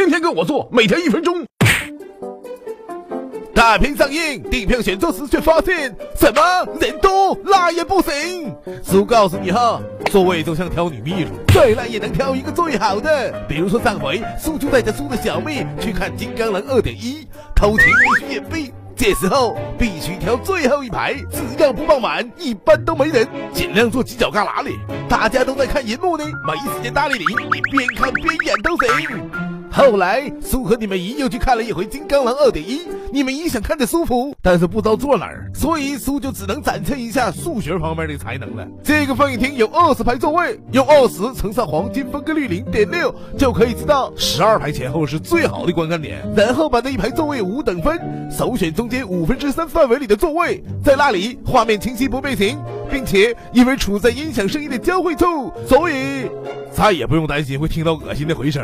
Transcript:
天天跟我做，每天一分钟。大屏上映，订票选座时却发现什么人多那也不行。叔告诉你哈，座位就像挑女秘书，再烂也能挑一个最好的。比如说上回叔就带着叔的小妹去看《金刚狼二点一》，偷情必须隐蔽，这时候必须挑最后一排，只要不爆满，一般都没人。尽量坐犄角旮旯里，大家都在看银幕呢，没时间搭理你，你边看边演都行。后来，苏和你们姨又去看了一回《金刚狼二点一》，你们姨想看着舒服，但是不知道坐哪儿，所以苏就只能展现一下数学方面的才能了。这个放映厅有二十排座位，用二十乘上黄金分割率零点六，就可以知道十二排前后是最好的观看点。然后把那一排座位五等分，首选中间五分之三范围里的座位，在那里画面清晰不变形，并且因为处在音响声音的交汇处，所以再也不用担心会听到恶心的回声。